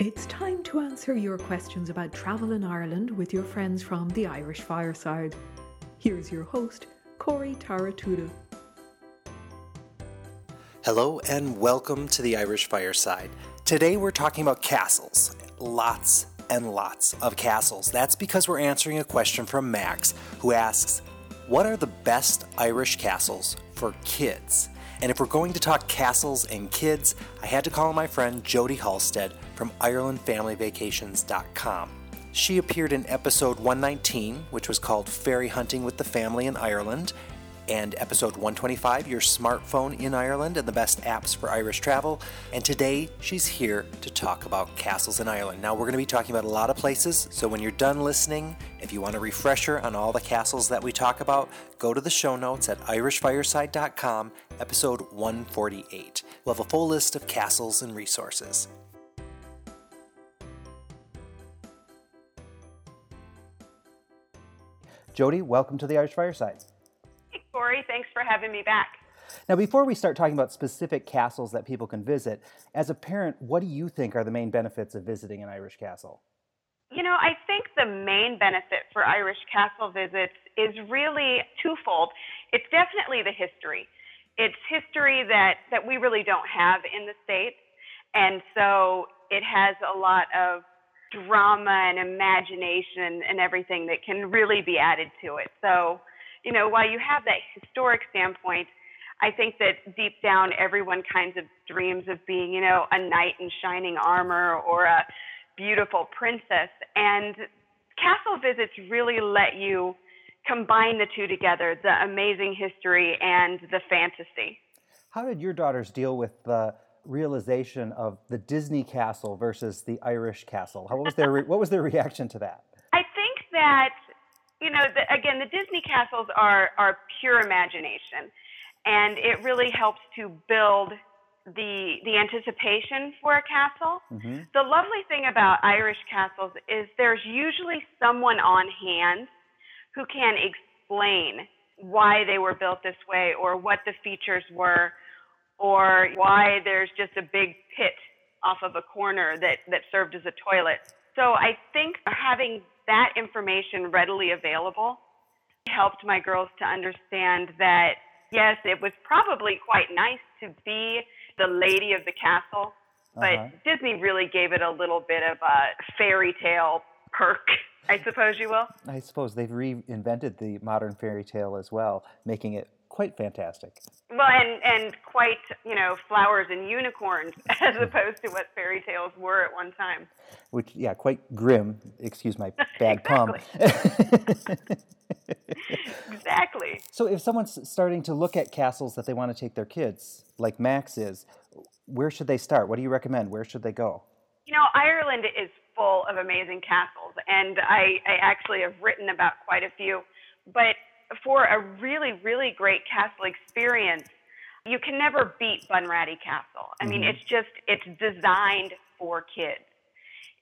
It's time to answer your questions about travel in Ireland with your friends from the Irish Fireside. Here's your host, Corey Taratuta. Hello and welcome to the Irish Fireside. Today we're talking about castles. Lots and lots of castles. That's because we're answering a question from Max who asks, What are the best Irish castles for kids? And if we're going to talk castles and kids, I had to call my friend Jody Halsted from IrelandFamilyVacations.com. She appeared in episode 119, which was called Fairy Hunting with the Family in Ireland, and episode 125, Your Smartphone in Ireland and the Best Apps for Irish Travel. And today she's here to talk about castles in Ireland. Now, we're going to be talking about a lot of places, so when you're done listening, if you want a refresher on all the castles that we talk about, go to the show notes at irishfireside.com, episode 148. We'll have a full list of castles and resources. Jody, welcome to the Irish Fireside. Hey, Corey, thanks for having me back. Now, before we start talking about specific castles that people can visit, as a parent, what do you think are the main benefits of visiting an Irish castle? You know, I think the main benefit for Irish castle visits is really twofold. It's definitely the history. It's history that, that we really don't have in the States. And so it has a lot of drama and imagination and everything that can really be added to it. So, you know, while you have that historic standpoint, I think that deep down, everyone kinds of dreams of being, you know, a knight in shining armor or a beautiful princess. And castle visits really let you combine the two together the amazing history and the fantasy. How did your daughters deal with the realization of the Disney castle versus the Irish castle? How, what, was their re- what was their reaction to that? I think that, you know, the, again, the Disney castles are, are pure imagination. And it really helps to build the the anticipation for a castle. Mm-hmm. The lovely thing about Irish castles is there's usually someone on hand who can explain why they were built this way or what the features were or why there's just a big pit off of a corner that, that served as a toilet. So I think having that information readily available helped my girls to understand that yes, it was probably quite nice to be the lady of the castle, but uh-huh. Disney really gave it a little bit of a fairy tale perk. I suppose you will. I suppose they've reinvented the modern fairy tale as well, making it quite fantastic. Well, and and quite you know flowers and unicorns as opposed to what fairy tales were at one time. Which yeah, quite grim. Excuse my bad pun. exactly. So if someone's starting to look at castles that they want to take their kids, like Max is, where should they start? What do you recommend? Where should they go? You know, Ireland is full of amazing castles, and I, I actually have written about quite a few. But for a really, really great castle experience, you can never beat Bunratty Castle. I mean, mm-hmm. it's just, it's designed for kids.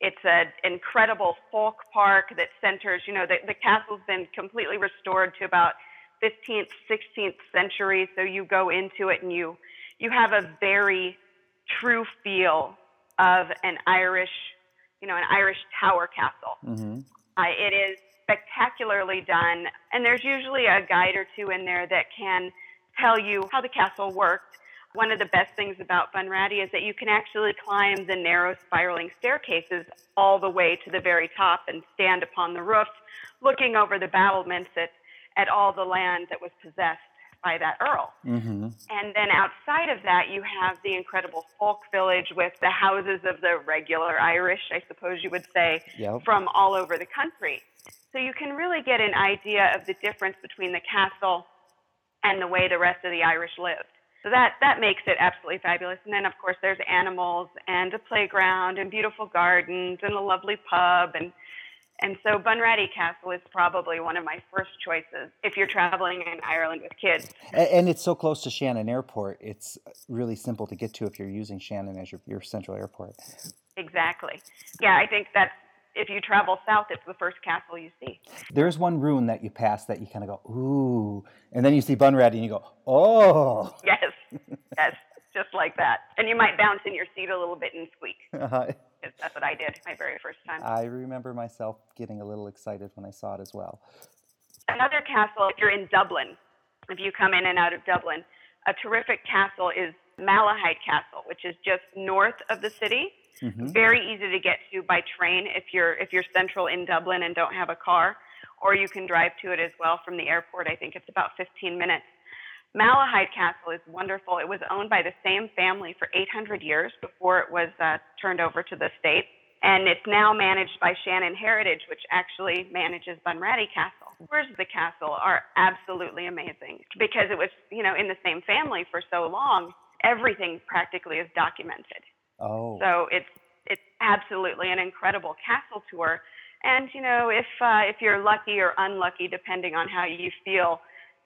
It's an incredible folk park that centers, you know, the, the castle's been completely restored to about 15th, 16th century. So you go into it and you, you have a very true feel of an Irish, you know, an Irish tower castle. Mm-hmm. Uh, it is spectacularly done, and there's usually a guide or two in there that can tell you how the castle worked. One of the best things about Bunratty is that you can actually climb the narrow spiraling staircases all the way to the very top and stand upon the roof, looking over the battlements at, at all the land that was possessed by that earl. Mm-hmm. And then outside of that, you have the incredible folk village with the houses of the regular Irish, I suppose you would say, yep. from all over the country. So you can really get an idea of the difference between the castle and the way the rest of the Irish lived. So that that makes it absolutely fabulous. And then of course there's animals and a playground and beautiful gardens and a lovely pub and and so Bunratty Castle is probably one of my first choices if you're traveling in Ireland with kids. And, and it's so close to Shannon Airport. It's really simple to get to if you're using Shannon as your, your central airport. Exactly. Yeah, I think that's if you travel south, it's the first castle you see. There's one ruin that you pass that you kind of go, ooh, and then you see Bunratty and you go, oh. Yes, yes, just like that. And you might bounce in your seat a little bit and squeak. Uh-huh. That's what I did my very first time. I remember myself getting a little excited when I saw it as well. Another castle, if you're in Dublin, if you come in and out of Dublin, a terrific castle is Malahide Castle, which is just north of the city. Mm-hmm. Very easy to get to by train if you're if you're central in Dublin and don't have a car, or you can drive to it as well from the airport. I think it's about 15 minutes. Malahide Castle is wonderful. It was owned by the same family for 800 years before it was uh, turned over to the state. And it's now managed by Shannon Heritage, which actually manages Bunratty Castle. Tours of the castle are absolutely amazing because it was, you know, in the same family for so long. Everything practically is documented. Oh. So it's it's absolutely an incredible castle tour. And you know, if uh, if you're lucky or unlucky, depending on how you feel,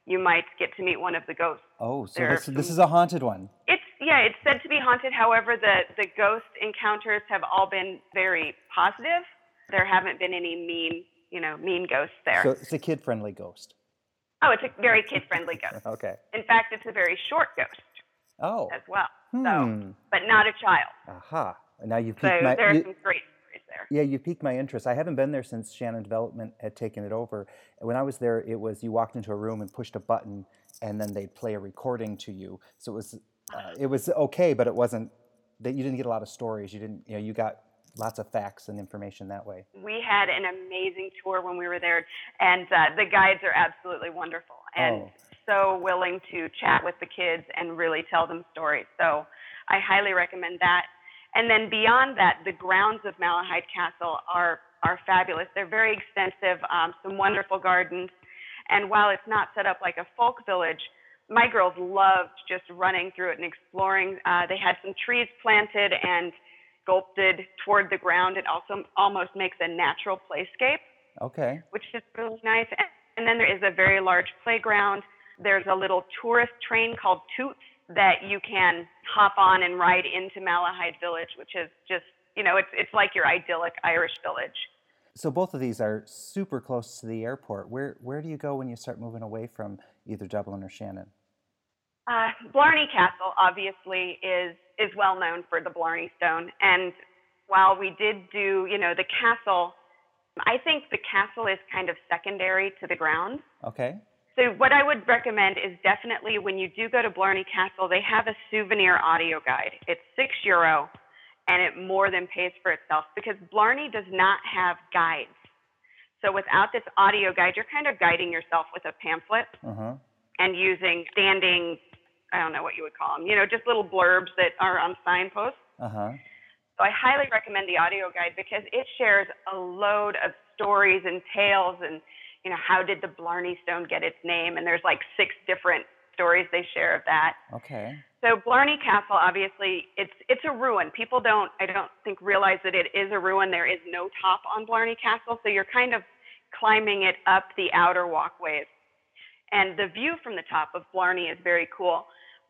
you might get to meet one of the ghosts. Oh, so this, this is a haunted one. It's yeah, it's said to be haunted. However, the the ghost encounters have all been very positive. There haven't been any mean, you know, mean ghosts there. So it's a kid-friendly ghost. Oh, it's a very kid-friendly ghost. okay. In fact, it's a very short ghost. Oh. As well. Hmm. So, but not a child. Aha. Now you've so my. there are you, some great there. Yeah, you piqued my interest. I haven't been there since Shannon Development had taken it over. When I was there, it was you walked into a room and pushed a button, and then they'd play a recording to you. So it was uh, it was okay, but it wasn't that you didn't get a lot of stories. You didn't you know you got lots of facts and information that way. We had an amazing tour when we were there, and uh, the guides are absolutely wonderful and oh. so willing to chat with the kids and really tell them stories. So I highly recommend that. And then beyond that, the grounds of Malahide Castle are, are fabulous. They're very extensive, um, some wonderful gardens. And while it's not set up like a folk village, my girls loved just running through it and exploring. Uh, they had some trees planted and sculpted toward the ground. It also almost makes a natural playscape. Okay. Which is really nice. And then there is a very large playground. There's a little tourist train called Toots that you can hop on and ride into Malahide Village, which is just, you know, it's, it's like your idyllic Irish village. So both of these are super close to the airport. Where, where do you go when you start moving away from either Dublin or Shannon? Uh, Blarney Castle obviously is is well known for the Blarney Stone, and while we did do, you know, the castle, I think the castle is kind of secondary to the grounds. Okay. So what I would recommend is definitely when you do go to Blarney Castle, they have a souvenir audio guide. It's six euro, and it more than pays for itself because Blarney does not have guides. So without this audio guide, you're kind of guiding yourself with a pamphlet uh-huh. and using standing, I don't know what you would call them, you know, just little blurbs that are on signposts. Uh-huh. So I highly recommend the audio guide because it shares a load of stories and tales and you know, how did the Blarney Stone get its name? And there's like six different stories they share of that. Okay. So Blarney Castle, obviously, it's it's a ruin. People don't, I don't think, realize that it is a ruin. There is no top on Blarney Castle, so you're kind of climbing it up the outer walkways. And the view from the top of Blarney is very cool.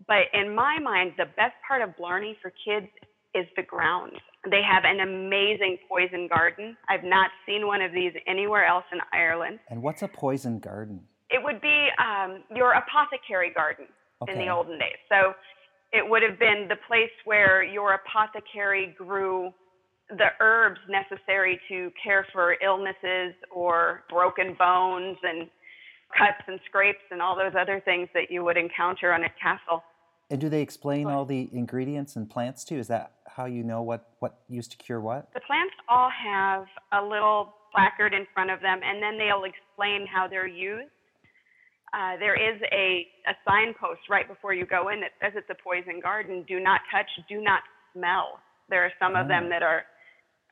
But in my mind, the best part of Blarney for kids is the grounds. They have an amazing poison garden. I've not seen one of these anywhere else in Ireland. And what's a poison garden? It would be um, your apothecary garden okay. in the olden days. So it would have been the place where your apothecary grew the herbs necessary to care for illnesses or broken bones and cuts and scrapes and all those other things that you would encounter on a castle. And do they explain all the ingredients and plants too? Is that how you know what, what used to cure what? The plants all have a little placard in front of them, and then they'll explain how they're used. Uh, there is a, a signpost right before you go in that says it's a poison garden. Do not touch, do not smell. There are some of them ah. that are,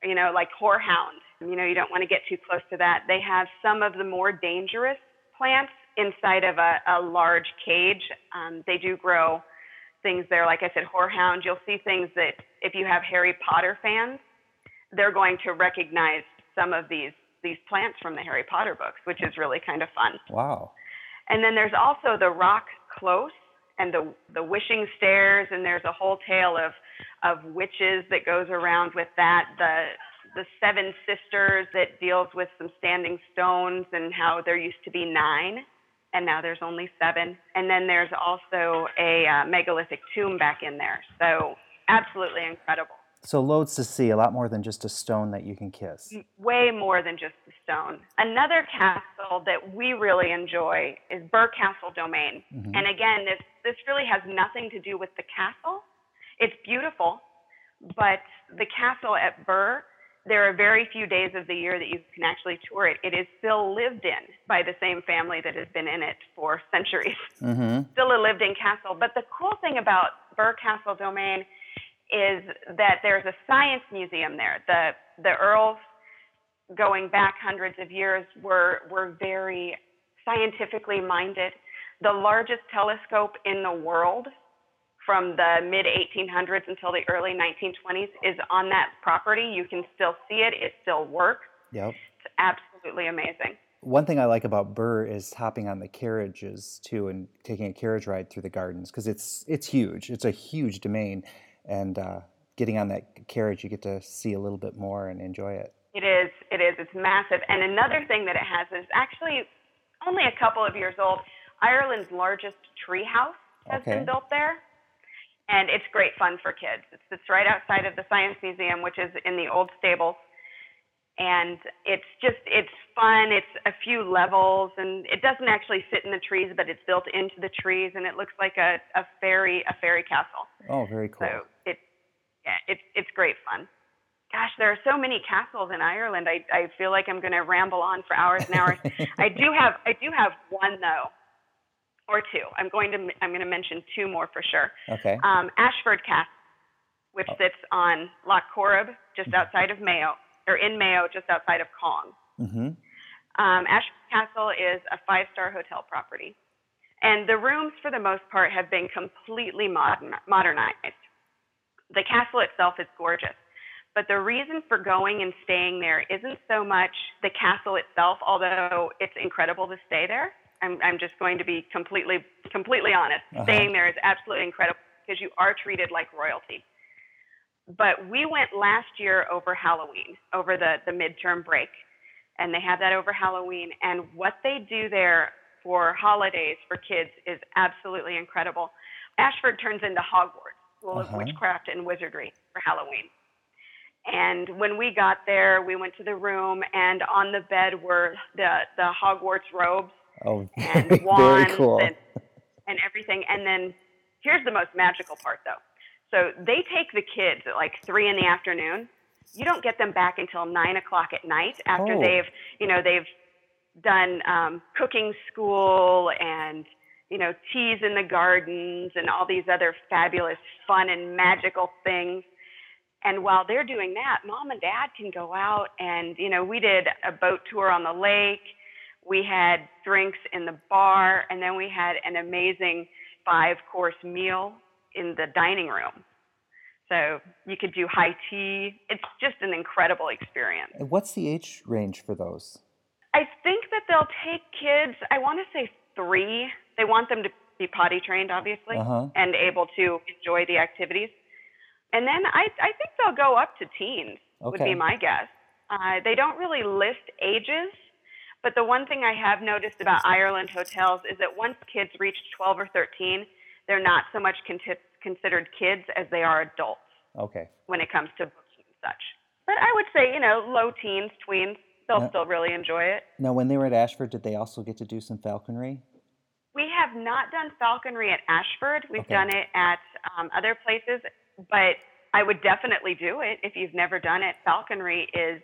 you know, like horehound. You know, you don't want to get too close to that. They have some of the more dangerous plants inside of a, a large cage. Um, they do grow things there. Like I said, Horehound, you'll see things that if you have Harry Potter fans, they're going to recognize some of these these plants from the Harry Potter books, which is really kind of fun. Wow. And then there's also the rock close and the the wishing stairs and there's a whole tale of of witches that goes around with that. The the seven sisters that deals with some standing stones and how there used to be nine and now there's only seven. And then there's also a uh, megalithic tomb back in there. So absolutely incredible. So loads to see, a lot more than just a stone that you can kiss. Way more than just a stone. Another castle that we really enjoy is Birr Castle Domain. Mm-hmm. And again, this this really has nothing to do with the castle. It's beautiful, but the castle at Birr, there are very few days of the year that you can actually tour it. It is still lived in by the same family that has been in it for centuries. Mm-hmm. Still a lived in castle. But the cool thing about Birr Castle Domain is that there's a science museum there. The the Earls, going back hundreds of years, were were very scientifically minded. The largest telescope in the world from the mid 1800s until the early 1920s is on that property. You can still see it. It still works. Yep. It's absolutely amazing. One thing I like about Birr is hopping on the carriages too and taking a carriage ride through the gardens because it's it's huge. It's a huge domain and uh, getting on that carriage, you get to see a little bit more and enjoy it. It is. It is. It's massive. And another thing that it has is actually only a couple of years old. Ireland's largest tree house has okay. been built there. And it's great fun for kids. It's, it's right outside of the Science Museum, which is in the old stables. And it's just, it's fun. It's a few levels, and it doesn't actually sit in the trees, but it's built into the trees, and it looks like a, a fairy, a fairy castle. Oh, very cool. So it, yeah, it's it's great fun. Gosh, there are so many castles in Ireland. I I feel like I'm going to ramble on for hours and hours. I do have I do have one though, or two. I'm going to I'm going to mention two more for sure. Okay. Um, Ashford Castle, which oh. sits on Lough Corrib, just mm-hmm. outside of Mayo, or in Mayo, just outside of Cong. Mm-hmm. Um, Ashford Castle is a five-star hotel property, and the rooms, for the most part, have been completely modern, modernized. The castle itself is gorgeous. But the reason for going and staying there isn't so much the castle itself, although it's incredible to stay there. I'm, I'm just going to be completely, completely honest. Uh-huh. Staying there is absolutely incredible because you are treated like royalty. But we went last year over Halloween, over the, the midterm break, and they have that over Halloween. And what they do there for holidays for kids is absolutely incredible. Ashford turns into Hogwarts. School uh-huh. of Witchcraft and Wizardry for Halloween. And when we got there, we went to the room, and on the bed were the, the Hogwarts robes oh, and wands very cool. and, and everything. And then here's the most magical part, though. So they take the kids at like three in the afternoon. You don't get them back until nine o'clock at night after oh. they've, you know, they've done um, cooking school and you know, teas in the gardens and all these other fabulous, fun and magical things. And while they're doing that, mom and dad can go out and, you know, we did a boat tour on the lake. We had drinks in the bar, and then we had an amazing five course meal in the dining room. So you could do high tea. It's just an incredible experience. And what's the age range for those? I think that they'll take kids, I want to say three they want them to be potty trained, obviously, uh-huh. and able to enjoy the activities. And then I, I think they'll go up to teens, okay. would be my guess. Uh, they don't really list ages, but the one thing I have noticed about Ireland hotels is that once kids reach 12 or 13, they're not so much con- considered kids as they are adults. Okay. When it comes to booking and such. But I would say, you know, low teens, tweens, they'll now, still really enjoy it. Now, when they were at Ashford, did they also get to do some falconry? We have not done falconry at Ashford. We've okay. done it at um, other places, but I would definitely do it if you've never done it. Falconry is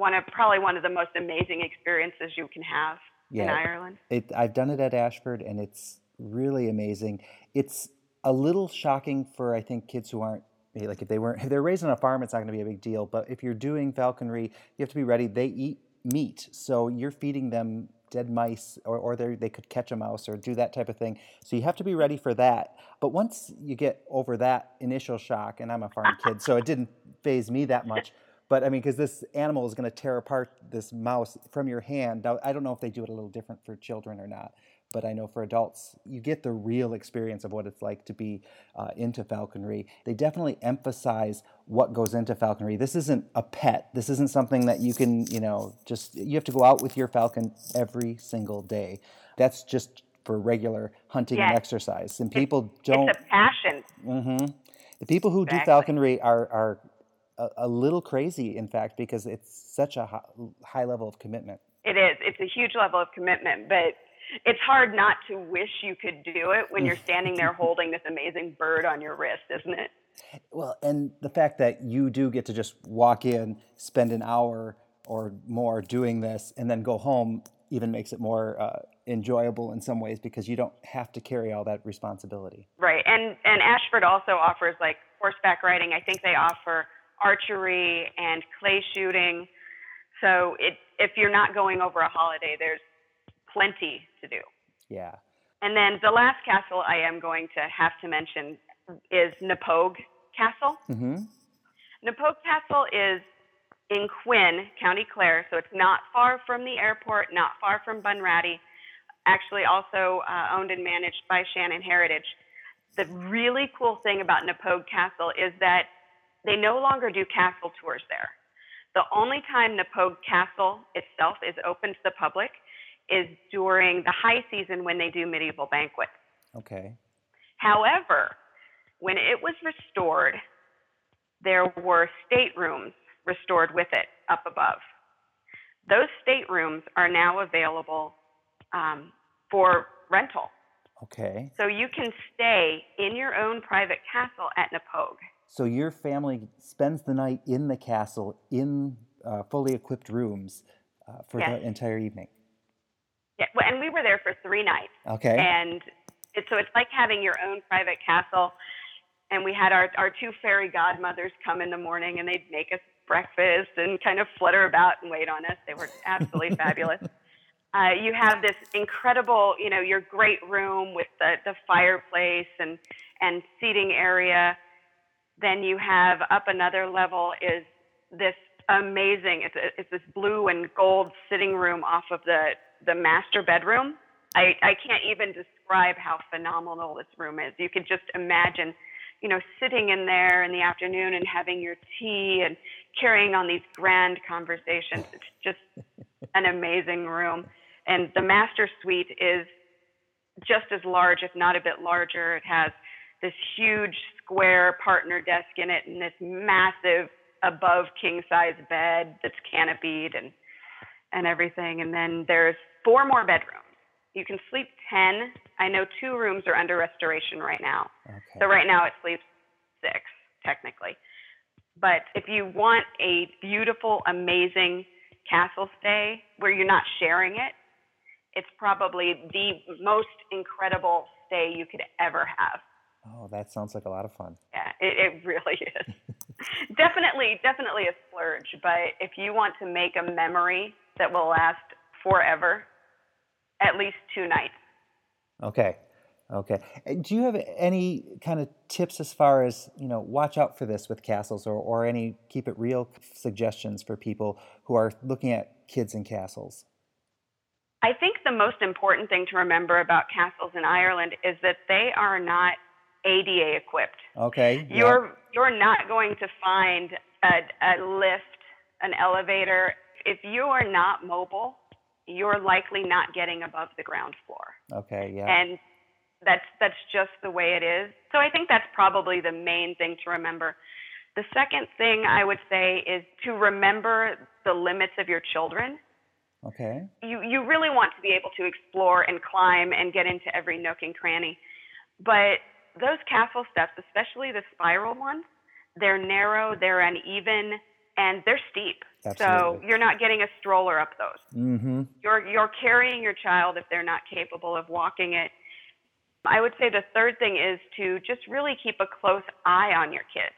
one of probably one of the most amazing experiences you can have yeah, in Ireland. It, I've done it at Ashford, and it's really amazing. It's a little shocking for I think kids who aren't eh, like if they weren't if they're raised on a farm, it's not going to be a big deal. But if you're doing falconry, you have to be ready. They eat meat, so you're feeding them dead mice or, or they could catch a mouse or do that type of thing. So you have to be ready for that. But once you get over that initial shock, and I'm a farm kid, so it didn't phase me that much. But I mean, because this animal is going to tear apart this mouse from your hand. Now, I don't know if they do it a little different for children or not but I know for adults, you get the real experience of what it's like to be uh, into falconry. They definitely emphasize what goes into falconry. This isn't a pet. This isn't something that you can, you know, just, you have to go out with your falcon every single day. That's just for regular hunting yes. and exercise. And people don't. It's a passion. Mm-hmm. The people who exactly. do falconry are, are a, a little crazy, in fact, because it's such a high, high level of commitment. It is. It's a huge level of commitment, but it's hard not to wish you could do it when you're standing there holding this amazing bird on your wrist, isn't it? Well, and the fact that you do get to just walk in, spend an hour or more doing this, and then go home even makes it more uh, enjoyable in some ways because you don't have to carry all that responsibility. Right, and and Ashford also offers like horseback riding. I think they offer archery and clay shooting. So it, if you're not going over a holiday, there's plenty to do. Yeah. And then the last castle I am going to have to mention is Knappogue Castle. Mm-hmm. Knappogue Castle is in Quin, County Clare, so it's not far from the airport, not far from Bunratty. Actually, also uh, owned and managed by Shannon Heritage. The really cool thing about Knappogue Castle is that they no longer do castle tours there. The only time Knappogue Castle itself is open to the public is during the high season when they do medieval banquets. Okay. However, when it was restored, there were staterooms restored with it up above. Those staterooms are now available um, for rental. Okay. So you can stay in your own private castle at Knappogue. So your family spends the night in the castle in uh, fully equipped rooms uh, for Yes. the entire evening. Yeah, well, and we were there for three nights. Okay. And it, so it's like having your own private castle. And we had our, our two fairy godmothers come in the morning and they'd make us breakfast and kind of flutter about and wait on us. They were absolutely fabulous. Uh, you have this incredible, you know, your great room with the, the fireplace and, and seating area. Then you have up another level is this amazing, it's, it's this blue and gold sitting room off of the, the master bedroom. I, I can't even describe how phenomenal this room is. You could just imagine, you know, sitting in there in the afternoon and having your tea and carrying on these grand conversations. It's just an amazing room. And the master suite is just as large, if not a bit larger. It has this huge square partner desk in it and this massive above king size bed that's canopied and and everything. And then there's four more bedrooms. You can sleep 10. I know two rooms are under restoration right now. okay. So right now it sleeps six, technically. But if you want a beautiful, amazing castle stay where you're not sharing it, it's probably the most incredible stay you could ever have. Oh, that sounds like a lot of fun. Yeah, it, it really is. definitely, definitely a splurge. But if you want to make a memory that will last forever, at least two nights. Okay. Okay. Do you have any kind of tips as far as, you know, watch out for this with castles or, or any keep it real suggestions for people who are looking at kids in castles? I think the most important thing to remember about castles in Ireland is that they are not ADA equipped. Okay. You're you're not going to find a, a lift, an elevator. If you are not mobile, you're likely not getting above the ground floor. Okay. Yeah. And that's that's just the way it is. So I think that's probably the main thing to remember. The second thing I would say is to remember the limits of your children okay. you you really want to be able to explore and climb and get into every nook and cranny. But those castle steps, especially the spiral ones, they're narrow, they're uneven, and they're steep. So you're not getting a stroller up those. Mm-hmm. You're you're carrying your child if they're not capable of walking it. I would say the third thing is to just really keep a close eye on your kids.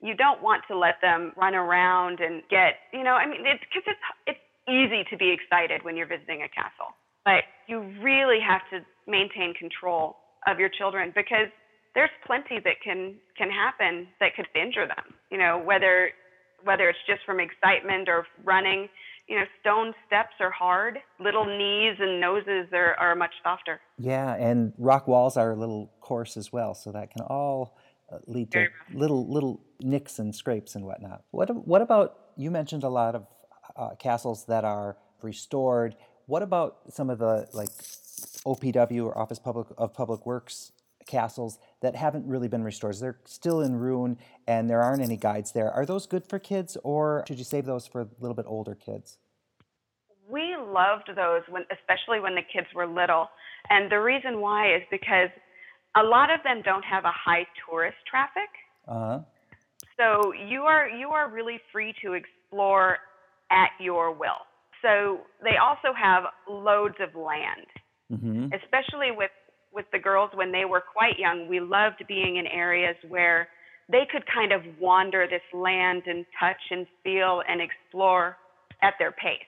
You don't want to let them run around and get, you know, I mean, it's because it's it's easy to be excited when you're visiting a castle, but you really have to maintain control of your children because there's plenty that can can happen that could injure them. You know, whether whether it's just from excitement or running. You know, stone steps are hard. Little knees and noses are, are much softer. Yeah, and rock walls are a little coarse as well, so that can all uh, lead to little little nicks and scrapes and whatnot. What what about you mentioned a lot of uh, castles that are restored. What about some of the like OPW or Office Public of Public Works castles that haven't really been restored. They're still in ruin and there aren't any guides there. Are those good for kids or should you save those for a little bit older kids? We loved those when especially when the kids were little. And the reason why is because a lot of them don't have a high tourist traffic. Uh-huh. So you are you are really free to explore at your will. So they also have loads of land, Mm-hmm. especially with with the girls when they were quite young. We loved being in areas where they could kind of wander this land and touch and feel and explore at their pace.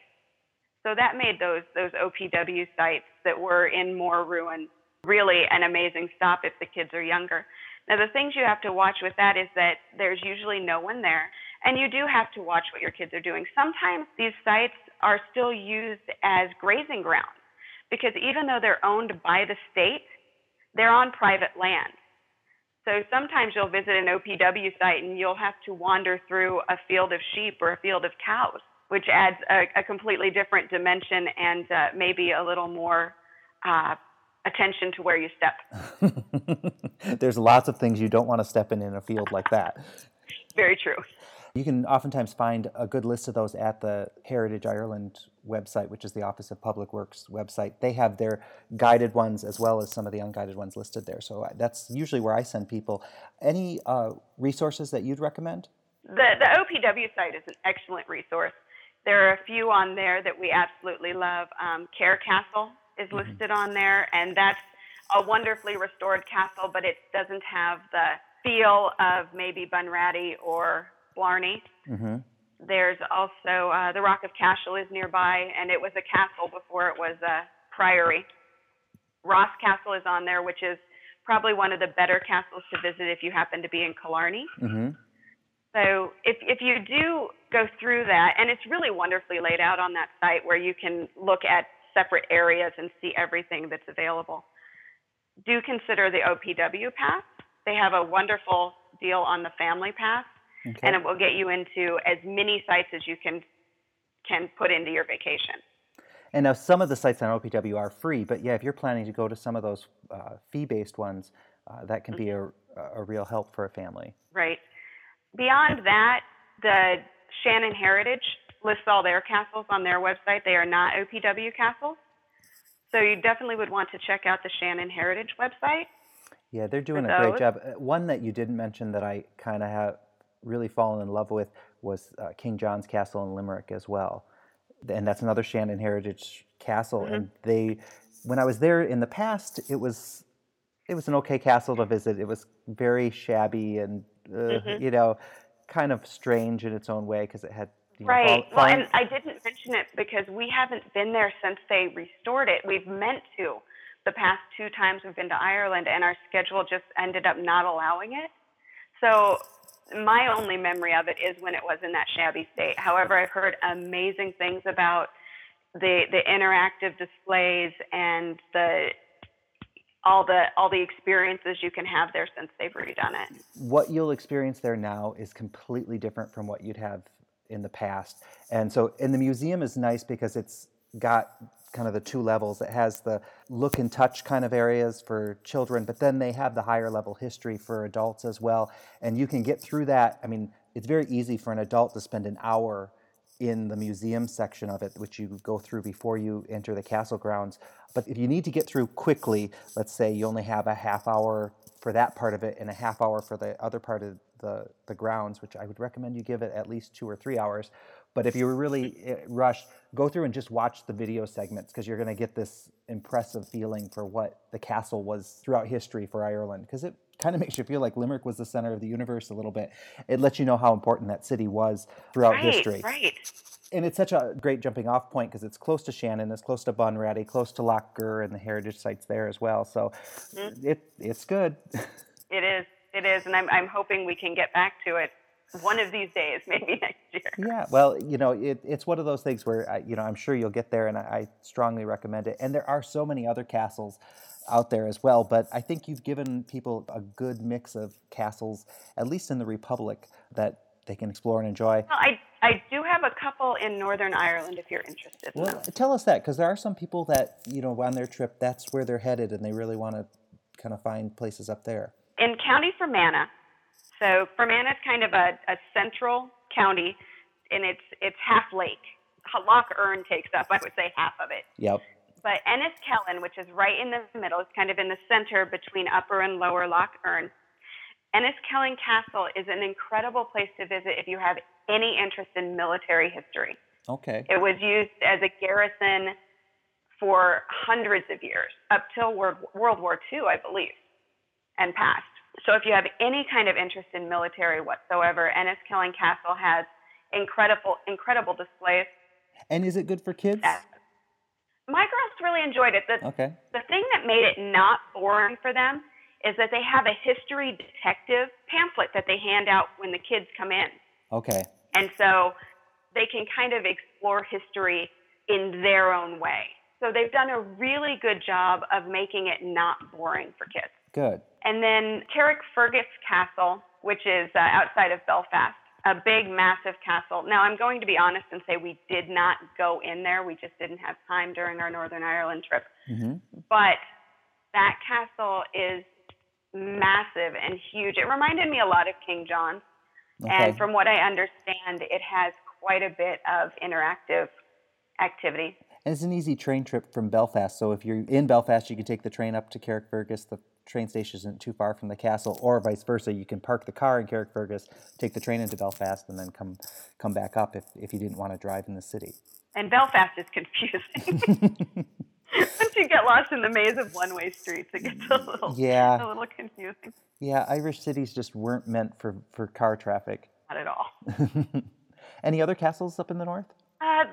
So that made those those OPW sites that were in more ruin really an amazing stop if the kids are younger. Now the things you have to watch with that is that there's usually no one there and you do have to watch what your kids are doing. Sometimes these sites are still used as grazing grounds because even though they're owned by the state, they're on private land. So sometimes you'll visit an OPW site and you'll have to wander through a field of sheep or a field of cows, which adds a, a completely different dimension and uh, maybe a little more uh, attention to where you step. There's lots of things you don't want to step in in a field like that. Very true. You can oftentimes find a good list of those at the Heritage Ireland website, which is the Office of Public Works website. They have their guided ones as well as some of the unguided ones listed there. So that's usually where I send people. Any uh, resources that you'd recommend? The, the OPW site is an excellent resource. There are a few on there that we absolutely love. Um, Cahir Castle is listed on there, and that's a wonderfully restored castle, but it doesn't have the feel of maybe Bunratty or Blarney. Mm-hmm. There's also uh, the Rock of Cashel is nearby, and it was a castle before it was a priory. Ross Castle is on there, which is probably one of the better castles to visit if you happen to be in Killarney. Mm-hmm. So if if you do go through that, and it's really wonderfully laid out on that site where you can look at separate areas and see everything that's available. Do consider the OPW pass. They have a wonderful deal on the family pass, Okay. and it will get you into as many sites as you can can put into your vacation. And now some of the sites on OPW are free, but yeah, if you're planning to go to some of those uh, fee-based ones, uh, that can be a, a real help for a family. Right. Beyond that, the Shannon Heritage lists all their castles on their website. They are not OPW castles. So you definitely would want to check out the Shannon Heritage website. Yeah, they're doing a great job. Uh, One that you didn't mention that I kind of have really fallen in love with was uh, King John's Castle in Limerick as well, and that's another Shannon Heritage Castle. Mm-hmm. And they, when I was there in the past, it was it was an okay castle to visit. It was very shabby and uh, Mm-hmm. you know, kind of strange in its own way because it had you know, Right. fall- Well, fallen- and I didn't mention it because we haven't been there since they restored it. We've meant to the past two times we've been to Ireland, and our schedule just ended up not allowing it. So my only memory of it is when it was in that shabby state. However, I've heard amazing things about the the interactive displays and the all the all the experiences you can have there since they've redone it. what you'll experience there now is completely different from what you'd have in the past. And so, and the museum is nice because it's got kind of the two levels. It has the look and touch kind of areas for children, but then they have the higher level history for adults as well. And you can get through that. I mean, it's very easy for an adult to spend an hour in the museum section of it, which you go through before you enter the castle grounds. But if you need to get through quickly, let's say you only have a half hour for that part of it and a half hour for the other part of the, the grounds, which I would recommend you give it at least two or three hours. But if you're really eh, rushed, go through and just watch the video segments because you're going to get this impressive feeling for what the castle was throughout history for Ireland. Because it kind of makes you feel like Limerick was the center of the universe a little bit. It lets you know how important that city was throughout Right, history right. and it's such a great jumping off point because it's close to Shannon, it's close to Bunratty, close to Lough Gur and the heritage sites there as well. So it it's good. It is. It is, and I'm I'm hoping we can get back to it one of these days, maybe next year. yeah, well, you know, it, it's one of those things where I, you know I'm sure you'll get there, and I, I strongly recommend it. And there are so many other castles out there as well, but I think you've given people a good mix of castles, at least in the Republic, that they can explore and enjoy. Well, I I do have a couple in Northern Ireland if you're interested. In Well, them. tell us that because there are some people that you know on their trip that's where they're headed and they really want to kind of find places up there? In County Fermanagh, so Fermanagh is kind of a, a central county, and it's it's half lake. Lough Erne takes up, I would say, half of it. Yep. But Enniskillen, which is right in the middle, is kind of in the center between Upper and Lower Lough Erne. Enniskillen Castle is an incredible place to visit if you have any interest in military history. Okay. It was used as a garrison for hundreds of years, up till World, World War II, I believe, and past. So if you have any kind of interest in military whatsoever, Enniskillen Castle has incredible, incredible displays. And is it good for kids? Yes. My girls really enjoyed it. The, Okay. the thing that made it not boring for them is that they have a history detective pamphlet that they hand out when the kids come in. Okay. And so they can kind of explore history in their own way. So they've done a really good job of making it not boring for kids. Good. And then Carrickfergus Castle, which is uh, outside of Belfast, a big, massive castle. Now, I'm going to be honest and say we did not go in there. We just didn't have time during our Northern Ireland trip. hmm But that castle is massive and huge. It reminded me a lot of King John's. Okay. And from what I understand, it has quite a bit of interactive activity. And it's an easy train trip from Belfast. So if you're in Belfast, you can take the train up to Carrickfergus. The train station isn't too far from the castle, or vice versa. You can park the car in Carrickfergus, take the train into Belfast, and then come come back up if, if you didn't want to drive in the city. And Belfast is confusing. Once you get lost in the maze of one-way streets, it gets a little, Yeah. a little confusing. Yeah, Irish cities just weren't meant for, for car traffic. Not at all. Any other castles up in the north? Uh,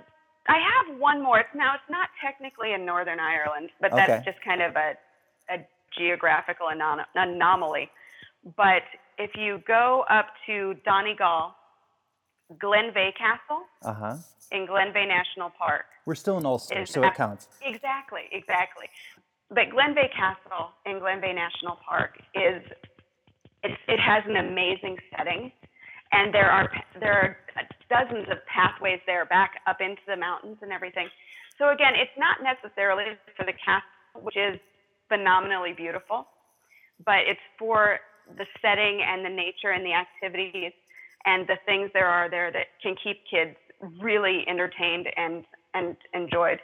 I have one more. It's now it's not technically in Northern Ireland, but that's Okay. just kind of a, a geographical anom- anomaly. But if you go up to Donegal, Glenveagh Castle Uh huh. in Glenveagh National Park. We're still in Ulster, so it counts. Exactly, exactly. But Glenveagh Castle in Glenveagh National Park is it's, it has an amazing setting, and there are there are dozens of pathways there back up into the mountains and everything. So again, it's not necessarily for the castle, which is phenomenally beautiful, but it's for the setting and the nature and the activities and the things there are there that can keep kids really entertained and and enjoyed.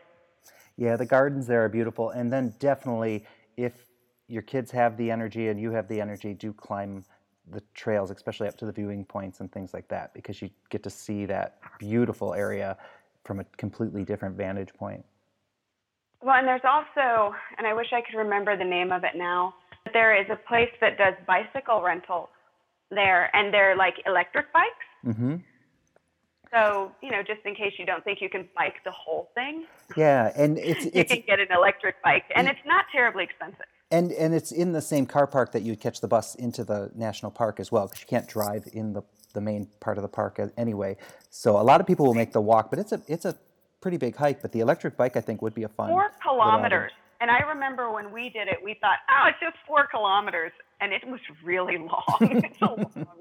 Yeah, the gardens there are beautiful. And then definitely, if your kids have the energy and you have the energy, do climb the trails, especially up to the viewing points and things like that, because you get to see that beautiful area from a completely different vantage point. Well, and there's also, and I wish I could remember the name of it now, but there is a place that does bicycle rentals there, and they're like electric bikes. hmm So, you know, just in case you don't think you can bike the whole thing, Yeah, and it's you it's can get an electric bike, and it's not terribly expensive. and and it's in the same car park that you'd catch the bus into the national park as well, because you can't drive in the the main part of the park anyway. So a lot of people will make the walk, but it's a it's a pretty big hike. But the electric bike, I think, would be a fun Four kilometers. And I remember when we did it, we thought, oh, it's just four kilometers. And it was really long. it's a long.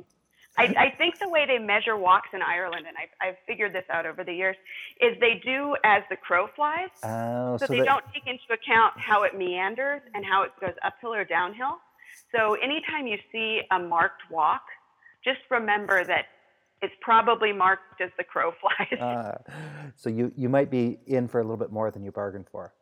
I, I think the way they measure walks in Ireland, and I've, I've figured this out over the years, is they do as the crow flies. Oh, So, so they that- don't take into account how it meanders and how it goes uphill or downhill. So anytime you see a marked walk, just remember that it's probably marked as the crow flies. Uh, so you you might be in for a little bit more than you bargained for.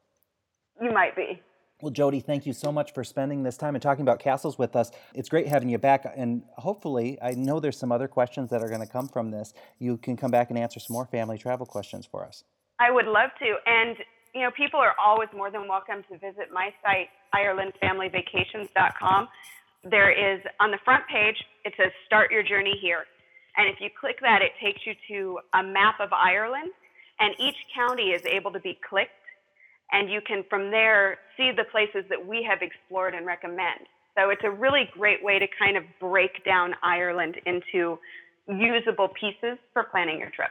you might be. Well, Jody, thank you so much for spending this time and talking about castles with us. It's great having you back, and hopefully, I know there's some other questions that are going to come from this. You can come back and answer some more family travel questions for us. I would love to. And, you know, people are always more than welcome to visit my site, IrelandFamilyVacations.com. There is, on the front page, it says Start Your Journey Here. And if you click that, it takes you to a map of Ireland, and each county is able to be clicked. And you can, from there, see the places that we have explored and recommend. So it's a really great way to kind of break down Ireland into usable pieces for planning your trip.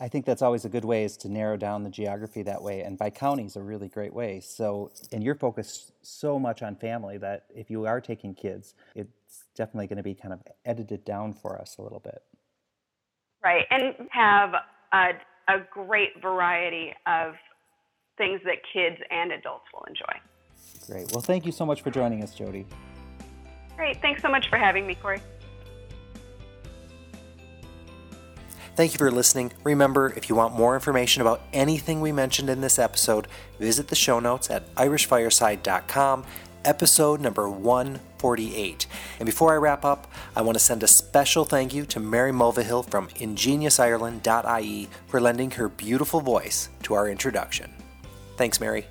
I think that's always a good way is to narrow down the geography that way, and by county is a really great way. So, and you're focused so much on family that if you are taking kids, it's definitely going to be kind of edited down for us a little bit. Right, and have a, a great variety of things that kids and adults will enjoy. Great. Well, thank you so much for joining us, Jody. Great. Thanks so much for having me, Corey. Thank you for listening. Remember, if you want more information about anything we mentioned in this episode, visit the show notes at irishfireside.com, episode number 148. And before I wrap up, I want to send a special thank you to Mary Mulvihill from ingeniousireland.ie for lending her beautiful voice to our introduction. Thanks, Mary.